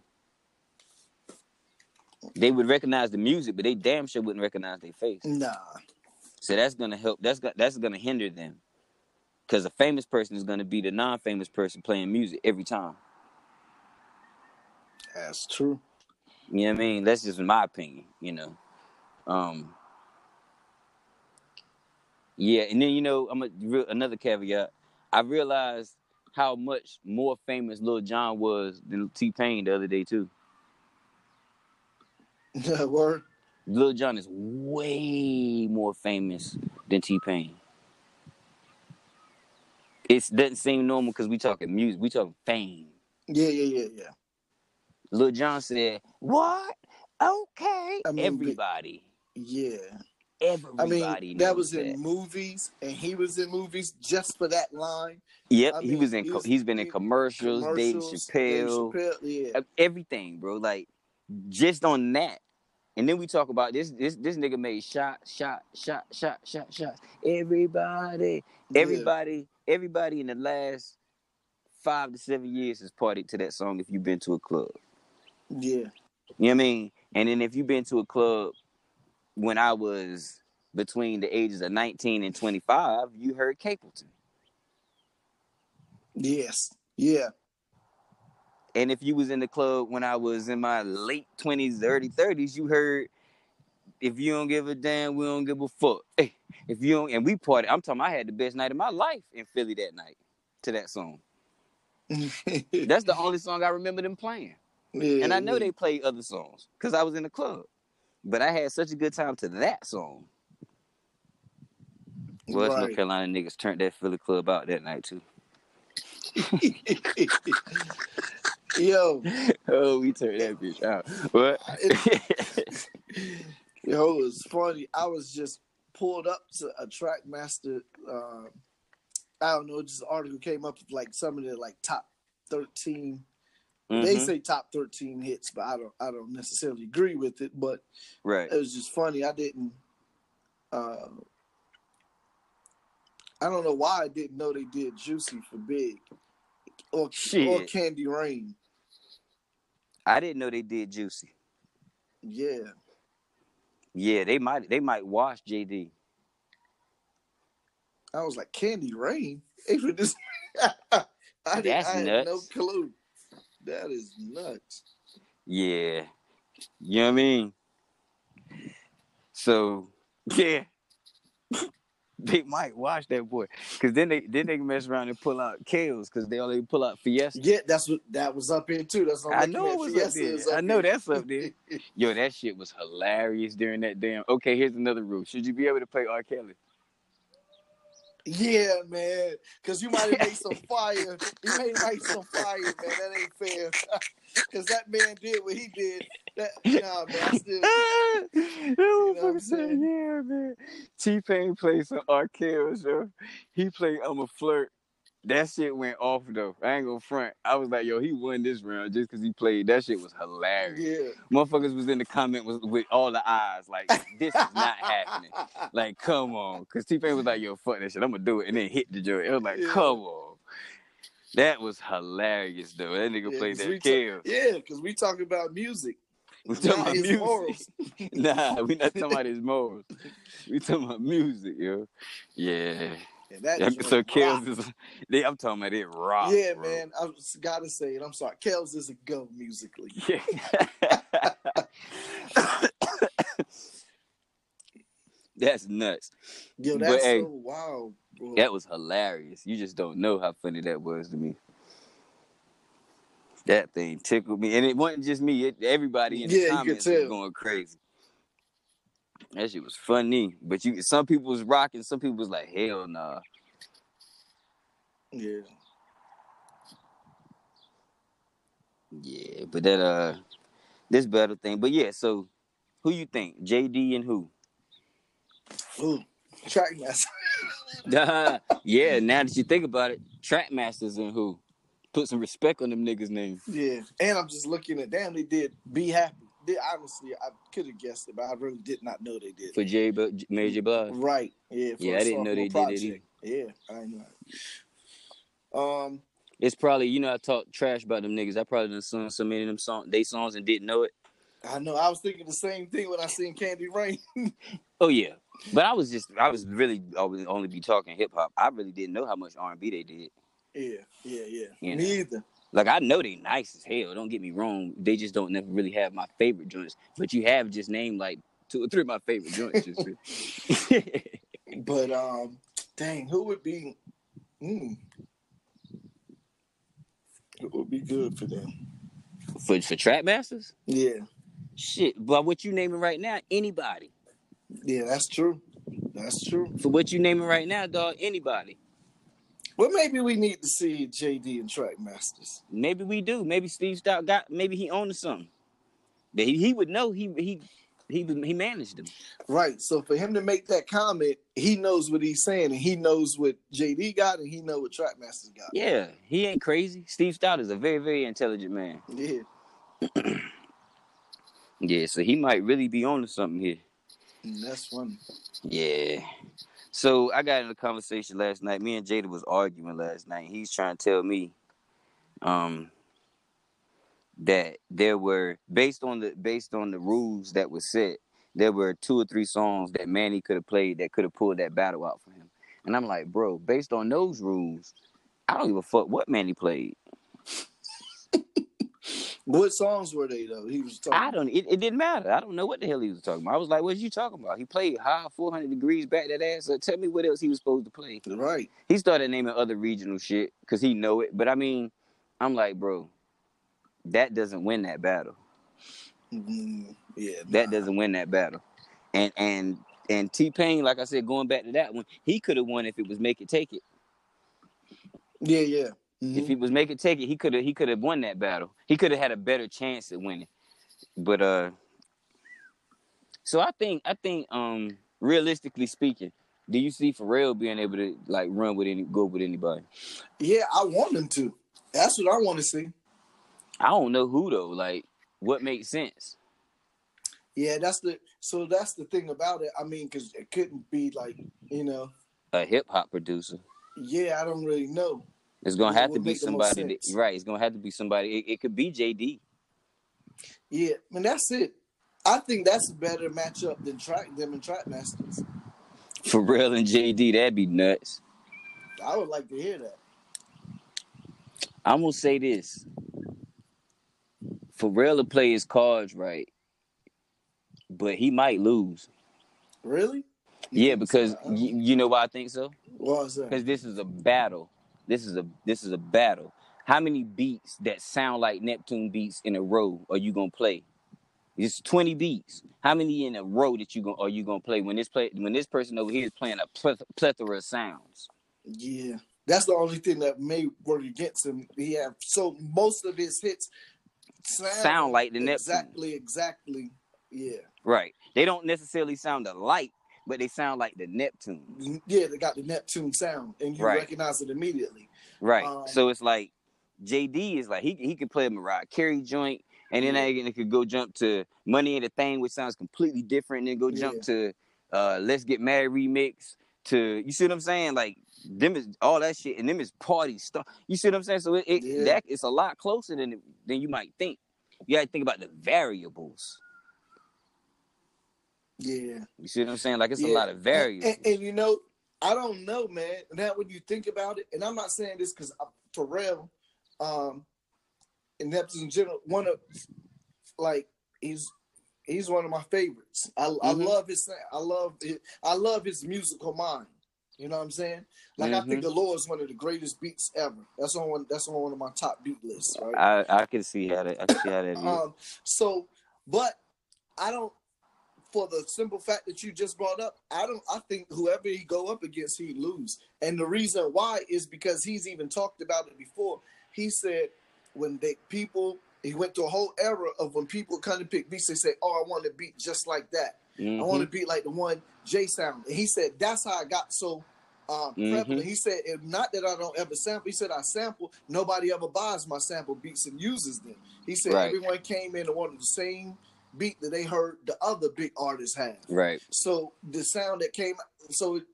[SPEAKER 3] They would recognize the music, but they damn sure wouldn't recognize their face.
[SPEAKER 4] Nah.
[SPEAKER 3] So that's gonna help. That's that's gonna hinder them, because a famous person is gonna be the non-famous person playing music every time.
[SPEAKER 4] That's true.
[SPEAKER 3] You know what I mean? That's just my opinion. You know. Um. Yeah, and then you know I'm a real, another caveat. I realized how much more famous Lil Jon was than T Pain the other day too.
[SPEAKER 4] That word.
[SPEAKER 3] Lil Jon is way more famous than T Pain. It doesn't seem normal because we talking music, we talking fame.
[SPEAKER 4] Yeah, yeah, yeah, yeah.
[SPEAKER 3] Lil Jon said, "What? Okay,
[SPEAKER 4] I mean, but-
[SPEAKER 3] everybody,
[SPEAKER 4] Yeah.
[SPEAKER 3] everybody."
[SPEAKER 4] I mean, that was
[SPEAKER 3] that.
[SPEAKER 4] in movies, and he was in movies just for that line.
[SPEAKER 3] Yep,
[SPEAKER 4] I
[SPEAKER 3] he was in.
[SPEAKER 4] he
[SPEAKER 3] co- he's been in
[SPEAKER 4] he-
[SPEAKER 3] commercials, Dave
[SPEAKER 4] Commercials, Dave
[SPEAKER 3] Chappelle,
[SPEAKER 4] Chappelle, yeah.
[SPEAKER 3] everything, bro. Like just on that. And then we talk about this. This this nigga made shot, shot, shot, shot, shot, shot. Everybody, everybody, everybody in the last five to seven years has partied to that song. If you've been to a club,
[SPEAKER 4] Yeah.
[SPEAKER 3] you know what I mean. And then if you've been to a club when I was between the ages of nineteen and twenty five, you heard Capleton.
[SPEAKER 4] Yes. Yeah.
[SPEAKER 3] And if you was in the club when I was in my late twenties, early thirties, you heard if you don't give a damn, we don't give a fuck. Hey, if you don't and we party, I'm talking I had the best night of my life in Philly that night to that song. That's the only song I remember them playing.
[SPEAKER 4] Yeah,
[SPEAKER 3] And I know
[SPEAKER 4] yeah.
[SPEAKER 3] they played other songs because I was in the club. But I had such a good time to that song. Well, North
[SPEAKER 4] Right.
[SPEAKER 3] Carolina niggas turned that Philly club out that night too.
[SPEAKER 4] Yo,
[SPEAKER 3] oh, we turned that bitch out. What?
[SPEAKER 4] Yo, it was funny. I was just pulled up to a Trackmaster. Uh, I don't know, just an article came up with like some of the like top thirteen. They
[SPEAKER 3] Mhm.
[SPEAKER 4] say top thirteen hits, but I don't. I don't necessarily agree with it. But
[SPEAKER 3] Right.
[SPEAKER 4] it was just funny. I didn't. Uh, I don't know why I didn't know they did "Juicy" for Big, or or "Candy Rain."
[SPEAKER 3] I didn't know they did Juicy.
[SPEAKER 4] Yeah,
[SPEAKER 3] Yeah, they might they might wash JD.
[SPEAKER 4] I was like, "Candy Rain." Even this, I, didn't,
[SPEAKER 3] That's
[SPEAKER 4] I had no clue. That is nuts.
[SPEAKER 3] Yeah. You know what I mean? So yeah. they might wash that boy. Cause then they then they can mess around and pull out Kels because they only pull out Fiesta.
[SPEAKER 4] Yeah, that's what that was up in too. That's what
[SPEAKER 3] I know it was up
[SPEAKER 4] Fiesta
[SPEAKER 3] there.
[SPEAKER 4] is
[SPEAKER 3] I know that's up there. Yo, that shit was hilarious during that damn. Okay, here's another rule. Should you be able to play R. Kelly?
[SPEAKER 4] Yeah, man. Cause you might have made some fire. You may have made some fire, man. That ain't fair. Cause that man did what he did. That nah, man. I still
[SPEAKER 3] that
[SPEAKER 4] know what I'm saying?
[SPEAKER 3] yeah, man. T Pain played some. Kelly, yo. He played I'm a flirt. That shit went off though. I ain't gonna front. I was like, yo, he won this round just because he played. That shit was hilarious.
[SPEAKER 4] yeah.
[SPEAKER 3] Motherfuckers was in the comment was with all the eyes like, this is not happening. Like, come on. Cause T Pain was like, yo, fuck that shit. I'm gonna do it. And then hit the joint. It was like,
[SPEAKER 4] Yeah.
[SPEAKER 3] come on. That was hilarious though. That nigga
[SPEAKER 4] Yeah,
[SPEAKER 3] played that
[SPEAKER 4] ta-
[SPEAKER 3] kill.
[SPEAKER 4] Yeah, because we talking about music.
[SPEAKER 3] We talking about music.
[SPEAKER 4] morals.
[SPEAKER 3] nah, we not talking about his morals. We talking about music, yo. Yeah.
[SPEAKER 4] And that
[SPEAKER 3] Yeah, so. Kels is they, I'm talking about it rock.
[SPEAKER 4] Yeah,
[SPEAKER 3] bro.
[SPEAKER 4] man. I was gotta say it. I'm sorry. Kels is a go musically.
[SPEAKER 3] Yeah. That's nuts.
[SPEAKER 4] Yo,
[SPEAKER 3] But,
[SPEAKER 4] that's
[SPEAKER 3] hey,
[SPEAKER 4] so wild, bro.
[SPEAKER 3] That was hilarious. You just don't know how funny that was to me. That thing tickled me, and it wasn't just me. It, everybody in the
[SPEAKER 4] Yeah,
[SPEAKER 3] comments was going crazy. That shit was funny, but you some people was rocking, some people was like, "Hell nah."
[SPEAKER 4] Yeah.
[SPEAKER 3] Yeah, but that uh, this battle thing. But yeah, so who you think, JD and who?
[SPEAKER 4] Ooh, Trackmaster.
[SPEAKER 3] yeah, now that you think about it, Trackmasters and who? Put some respect on them niggas' names.
[SPEAKER 4] Yeah, and I'm just looking at damn. They did be happy. They, honestly, I could have guessed it, but I really did not know they did.
[SPEAKER 3] For J but Mary J. Blige.
[SPEAKER 4] Right. Yeah.
[SPEAKER 3] Yeah, I didn't know they
[SPEAKER 4] sophomore
[SPEAKER 3] did it
[SPEAKER 4] project. Yeah, I know. Um.
[SPEAKER 3] It's probably you know I talk trash about them niggas. I probably done sung so many of them song they songs and didn't know it.
[SPEAKER 4] I know. I was thinking the same thing when I seen Candy Rain.
[SPEAKER 3] Oh yeah, but I was just I was really I would only be talking hip hop. I really didn't know how much R and B they did.
[SPEAKER 4] yeah. Yeah. Yeah.
[SPEAKER 3] You
[SPEAKER 4] Me
[SPEAKER 3] know.
[SPEAKER 4] either.
[SPEAKER 3] Like I know they nice as hell. Don't get me wrong. They just don't never really have my favorite joints. But you have just named like two or three of my favorite joints. Just
[SPEAKER 4] But um, dang, who would be? Mm, who would be good for them?
[SPEAKER 3] for for Trackmasters.
[SPEAKER 4] Yeah.
[SPEAKER 3] Shit, but what you naming right now, anybody.
[SPEAKER 4] Yeah, that's true. That's true.
[SPEAKER 3] For what you naming right now, dog, anybody.
[SPEAKER 4] Well, maybe we need to see JD and Trackmasters.
[SPEAKER 3] Maybe we do. Maybe Steve Stoute got. Maybe he owned something. He, he would know. He he he he managed them.
[SPEAKER 4] Right. So for him to make that comment, he knows what he's saying, and he knows what JD got, and he know what Trackmasters got.
[SPEAKER 3] Yeah, he ain't crazy. Steve Stoute is a very very intelligent man.
[SPEAKER 4] Yeah.
[SPEAKER 3] Yeah, so he might really be on to something here.
[SPEAKER 4] And that's funny.
[SPEAKER 3] Yeah. So I got in a conversation last night. Me and Jada was arguing last night. He's trying to tell me um that there were based on the based on the rules that were set, there were two or three songs that Mannie could have played that could have pulled that battle out for him. And I'm like, bro, based on those rules, I don't give a fuck what Mannie played.
[SPEAKER 4] What songs were they though? He was talking.
[SPEAKER 3] I don't. It, it didn't matter. I don't know what the hell he was talking about. I was like, "What are you talking about?" He played high 400 degrees back that ass. So tell me what else he was supposed to play.
[SPEAKER 4] Right.
[SPEAKER 3] He started naming other regional shit because he know it. But I mean, I'm like, bro, that doesn't win that battle.
[SPEAKER 4] Mm, yeah.
[SPEAKER 3] That
[SPEAKER 4] nah.
[SPEAKER 3] doesn't win that battle. And and and T Pain, like I said, going back to that one, he could have won if it was make it take it.
[SPEAKER 4] Yeah, yeah. Mhm.
[SPEAKER 3] If he was make it take it, he could have he could have won that battle. He could have had a better chance at winning. But uh so I think I think um realistically speaking, do you see Pharrell being able to like run with any go with anybody?
[SPEAKER 4] yeah, I want them to. That's what I want to see.
[SPEAKER 3] I don't know who though. Like what makes sense?
[SPEAKER 4] Yeah, that's the so that's the thing about it. I mean, because it couldn't be like you know.
[SPEAKER 3] A hip hop producer.
[SPEAKER 4] Yeah, I don't really know.
[SPEAKER 3] It's gonna have to be
[SPEAKER 4] make the most
[SPEAKER 3] somebody that, right. It's gonna have to be somebody. It, it could be JD.
[SPEAKER 4] Yeah, I mean that's it. I think that's a better matchup than track them and Trackmasters.
[SPEAKER 3] Pharrell and JD, that'd be nuts.
[SPEAKER 4] I would like to hear that.
[SPEAKER 3] I'm gonna say this. Pharrell will play his cards right, but he might lose.
[SPEAKER 4] Really? You
[SPEAKER 3] Yeah, because you, you know why I think so?
[SPEAKER 4] What was that?
[SPEAKER 3] Because this is a battle. This is a this is a battle. How many beats that sound like Neptune beats in a row are you gonna play? It's 20 beats. How many in a row that you gonna are you gonna play when this play when this person over here is playing a plethora of sounds?
[SPEAKER 4] Yeah, that's the only thing that may work against him. He have so most of his hits sound,
[SPEAKER 3] Sound like the Neptune.
[SPEAKER 4] exactly, exactly. Yeah,
[SPEAKER 3] Right. They don't necessarily sound alike, but they sound like the Neptune.
[SPEAKER 4] yeah, they got the Neptune sound, and you
[SPEAKER 3] Right.
[SPEAKER 4] recognize it immediately.
[SPEAKER 3] Right.
[SPEAKER 4] Um,
[SPEAKER 3] so it's like JD is like he he could play a Mariah Carey joint, and then
[SPEAKER 4] Yeah.
[SPEAKER 3] again it could go jump to Money Ain't a Thing, which sounds completely different, and then go jump
[SPEAKER 4] Yeah.
[SPEAKER 3] to uh Let's Get Married remix to you see what I'm saying? Like them is all that shit, and them is party stuff. You see what I'm saying? So it, it
[SPEAKER 4] Yeah.
[SPEAKER 3] that it's a lot closer than than you might think. You got to think about the variables.
[SPEAKER 4] Yeah,
[SPEAKER 3] You see what I'm saying? Like it's a lot of variables.
[SPEAKER 4] and, and you know, I don't know, man. Now when you think about it, and I'm not saying this because Pharrell, um, and Neptune in general, one of like he's he's one of my favorites. I, I
[SPEAKER 3] Mhm.
[SPEAKER 4] love his I love his, I love his musical mind. You know what I'm saying? Like I think
[SPEAKER 3] Mhm.
[SPEAKER 4] the Law is one of the greatest beats ever. That's on one. That's on one of my top beat lists. Right.
[SPEAKER 3] I I can see how that I can see how that.
[SPEAKER 4] Um, so, but I don't. For the simple fact that you just brought up, I don't. I think whoever he go up against, he lose. And the reason why is because he's even talked about it before. He said when they people, he went through a whole era of when people kind of pick beats. They say, "Oh, I want to beat just like that. I
[SPEAKER 3] Mhm.
[SPEAKER 4] want to beat like the one J Sound." And he said that's how I got so um,
[SPEAKER 3] Mhm.
[SPEAKER 4] prevalent. He said, if "Not that I don't ever sample." He said, "I sample. Nobody ever buys my sample beats and uses them." He said
[SPEAKER 3] Right.
[SPEAKER 4] everyone came in and wanted the same beat that they heard the other big artists have.
[SPEAKER 3] Right.
[SPEAKER 4] So the sound that came, so it,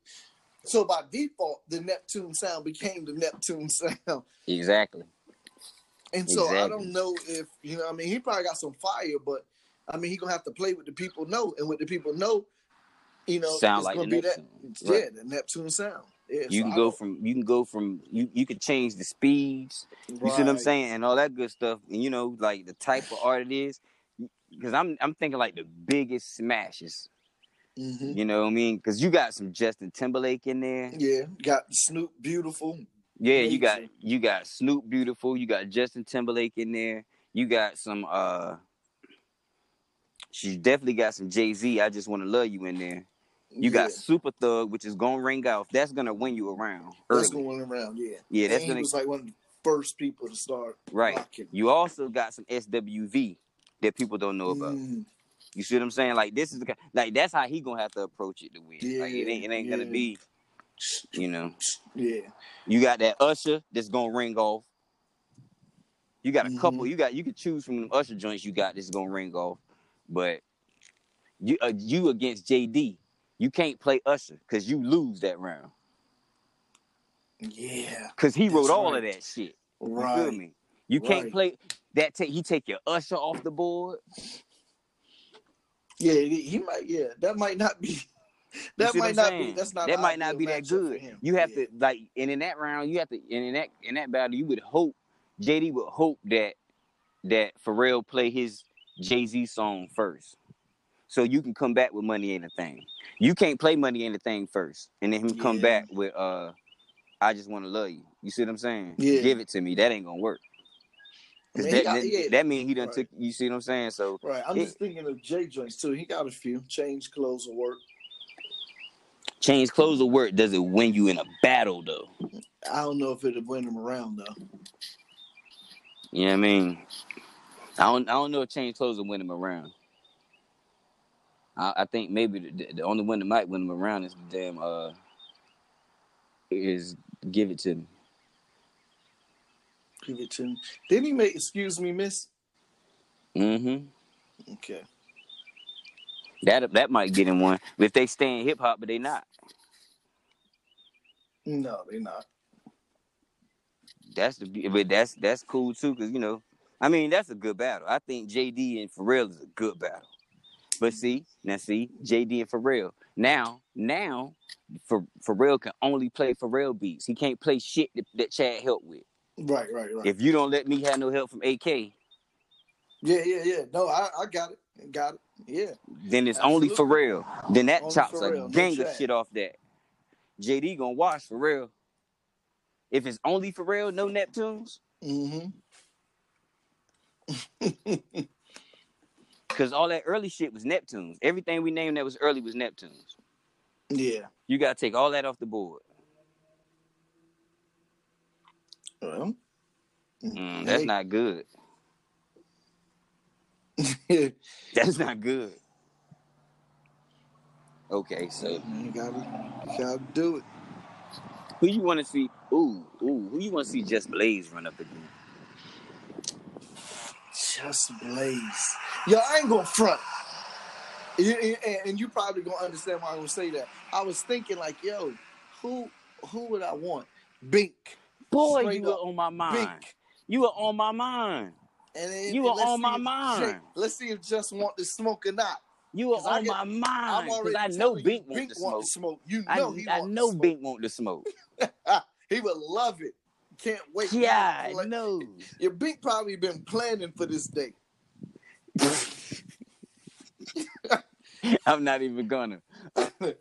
[SPEAKER 4] so by default, the Neptune sound became the Neptune sound.
[SPEAKER 3] Exactly.
[SPEAKER 4] And so I don't know if you know. I mean, he probably got some fire, but I mean, he gonna have to play with the people know, and with the people know, you know,
[SPEAKER 3] Sound
[SPEAKER 4] it's
[SPEAKER 3] like
[SPEAKER 4] gonna be that.
[SPEAKER 3] Neptune. Right.
[SPEAKER 4] Yeah, the Neptune sound. Yeah,
[SPEAKER 3] You
[SPEAKER 4] so
[SPEAKER 3] can
[SPEAKER 4] I
[SPEAKER 3] go
[SPEAKER 4] don't-
[SPEAKER 3] from you can go from you you can change the speeds. You see what I'm saying, and all that good stuff. And you know, like the type of art it is. Because I'm I'm thinking like the biggest smashes.
[SPEAKER 4] Mhm.
[SPEAKER 3] You know what I mean? Because you got some Justin Timberlake in there.
[SPEAKER 4] Yeah, got Snoop Beautiful.
[SPEAKER 3] Yeah, you got you got Snoop Beautiful. You got Justin Timberlake in there. You got some. uh She definitely got some Jay Z. I just want to love you in there. You got
[SPEAKER 4] Yeah.
[SPEAKER 3] Super Thug, which is gonna ring off. That's gonna win you around
[SPEAKER 4] That's
[SPEAKER 3] early.
[SPEAKER 4] going around, yeah.
[SPEAKER 3] Yeah, that's gonna
[SPEAKER 4] was like one of the first people to start
[SPEAKER 3] right.
[SPEAKER 4] rocking.
[SPEAKER 3] You also got some SWV that people don't know about.
[SPEAKER 4] Mm,
[SPEAKER 3] You see what I'm saying? Like this is the like that's how he gonna have to approach it to win. like it ain't it ain't gonna be, you know.
[SPEAKER 4] yeah.
[SPEAKER 3] You got that Usher that's gonna ring off. You got a couple.
[SPEAKER 4] Mhm.
[SPEAKER 3] You got you can choose from them Usher joints you got that's gonna ring off, but you uh, you against JD, you can't play Usher because you lose that round
[SPEAKER 4] Yeah.
[SPEAKER 3] because he wrote all of that shit. You
[SPEAKER 4] Right.
[SPEAKER 3] feel me? You can't play that. Take he take your Usher off the board.
[SPEAKER 4] Yeah, he, might. Yeah, that might not be. That might not
[SPEAKER 3] saying?
[SPEAKER 4] be. That's not.
[SPEAKER 3] that might not be that good.
[SPEAKER 4] him.
[SPEAKER 3] You have
[SPEAKER 4] Yeah.
[SPEAKER 3] to like, and in that round, you have to, and in that in that battle, you would hope JD would hope that that Pharrell play his Jay Z song first, so you can come back with Money Ain't a Thing. You can't play Money Ain't a Thing first, and then him come back with uh, I just want to love you. You see what I'm saying?
[SPEAKER 4] Yeah.
[SPEAKER 3] Give it to me. That ain't gonna work. 'Cause that,
[SPEAKER 4] got-
[SPEAKER 3] that, that mean he done
[SPEAKER 4] Right.
[SPEAKER 3] took. You see what I'm saying? So
[SPEAKER 4] Right. I'm
[SPEAKER 3] It-
[SPEAKER 4] just thinking of Jay joints too. He got a few. Change clothes will work.
[SPEAKER 3] change clothes will work. Does it win you in a battle though?
[SPEAKER 4] I don't know if it'll win him around though.
[SPEAKER 3] You know what I mean? I don't I don't know if change clothes will win him around. I, I think maybe the, the only one that might win him around is the damn uh is give it to me.
[SPEAKER 4] Give it to him. Didn't he make? Excuse me, Miss.
[SPEAKER 3] Mm-hmm.
[SPEAKER 4] Okay.
[SPEAKER 3] That that might get him one. If they stay in hip hop, but they not.
[SPEAKER 4] No, they not.
[SPEAKER 3] That's the but that's that's cool too, cause you know, I mean that's a good battle. I think JD and Pharrell is a good battle. But see, now see, JD and Pharrell. Now, now, for Pharrell can only play Pharrell beats. He can't play shit that, that Chad helped with.
[SPEAKER 4] Right. Right. Right.
[SPEAKER 3] If you don't let me have no help from AK,
[SPEAKER 4] yeah. Yeah. Yeah. No, I, I got it. Got it. Yeah.
[SPEAKER 3] then it's only Pharrell. Then that
[SPEAKER 4] Only
[SPEAKER 3] chops a
[SPEAKER 4] no
[SPEAKER 3] gang of shit off that. JD gonna watch Pharrell. If it's only Pharrell, no Neptunes,
[SPEAKER 4] Mm-hmm.
[SPEAKER 3] because all that early shit was Neptunes. Everything we named that was early was Neptunes.
[SPEAKER 4] Yeah.
[SPEAKER 3] You gotta take all that off the board.
[SPEAKER 4] Well.
[SPEAKER 3] Mm, that's
[SPEAKER 4] Hey.
[SPEAKER 3] not good. That's not good. Okay, so
[SPEAKER 4] you gotta, you gotta do it.
[SPEAKER 3] who you want to see? Ooh, ooh, who you want to see? Just Blaze run up again.
[SPEAKER 4] Just Blaze. Yo, I ain't gonna front. You- you- And and you probably gonna understand why I'm gonna say that. I was thinking like, yo, who who would I want? Bink.
[SPEAKER 3] Boy,
[SPEAKER 4] Straight
[SPEAKER 3] you were on my mind.
[SPEAKER 4] Bink.
[SPEAKER 3] You were on my mind.
[SPEAKER 4] And then,
[SPEAKER 3] You were on my
[SPEAKER 4] if
[SPEAKER 3] mind.
[SPEAKER 4] Let's see if just want to smoke or not.
[SPEAKER 3] You were on
[SPEAKER 4] get-
[SPEAKER 3] my mind because I know Bink want
[SPEAKER 4] Bink
[SPEAKER 3] to
[SPEAKER 4] want
[SPEAKER 3] smoke.
[SPEAKER 4] to smoke. You
[SPEAKER 3] I,
[SPEAKER 4] know he
[SPEAKER 3] I
[SPEAKER 4] want
[SPEAKER 3] know
[SPEAKER 4] to smoke.
[SPEAKER 3] Bink want to smoke.
[SPEAKER 4] he would love it. Can't wait.
[SPEAKER 3] Yeah,
[SPEAKER 4] Like,
[SPEAKER 3] no.
[SPEAKER 4] Your Bink probably been planning for this day.
[SPEAKER 3] I'm not even gonna.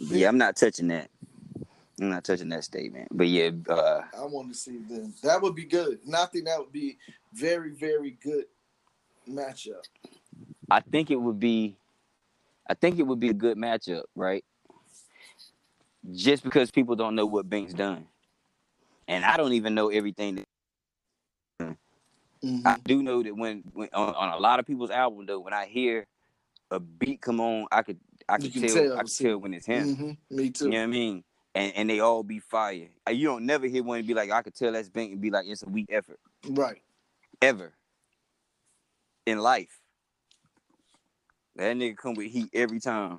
[SPEAKER 3] Yeah, I'm not touching that. I'm not touching that statement. But yeah, uh,
[SPEAKER 4] I want to see them. That would be good. And I think that would be very, very good matchup.
[SPEAKER 3] I think it would be, I think it would be a good matchup, right? Just because people don't know what Bink's done, and I don't even know everything. That,
[SPEAKER 4] Mhm.
[SPEAKER 3] I do know that when, when on, on a lot of people's album though, when I hear a beat come on, I could I could tell,
[SPEAKER 4] tell,
[SPEAKER 3] I could tell when it's him.
[SPEAKER 4] Mhm. Me too.
[SPEAKER 3] You know what I mean? And and they all be fire. Uh, You don't never hear one be like, I could tell that's Bink and be like, it's a weak effort.
[SPEAKER 4] Right.
[SPEAKER 3] Ever. In life. That nigga come with heat every time.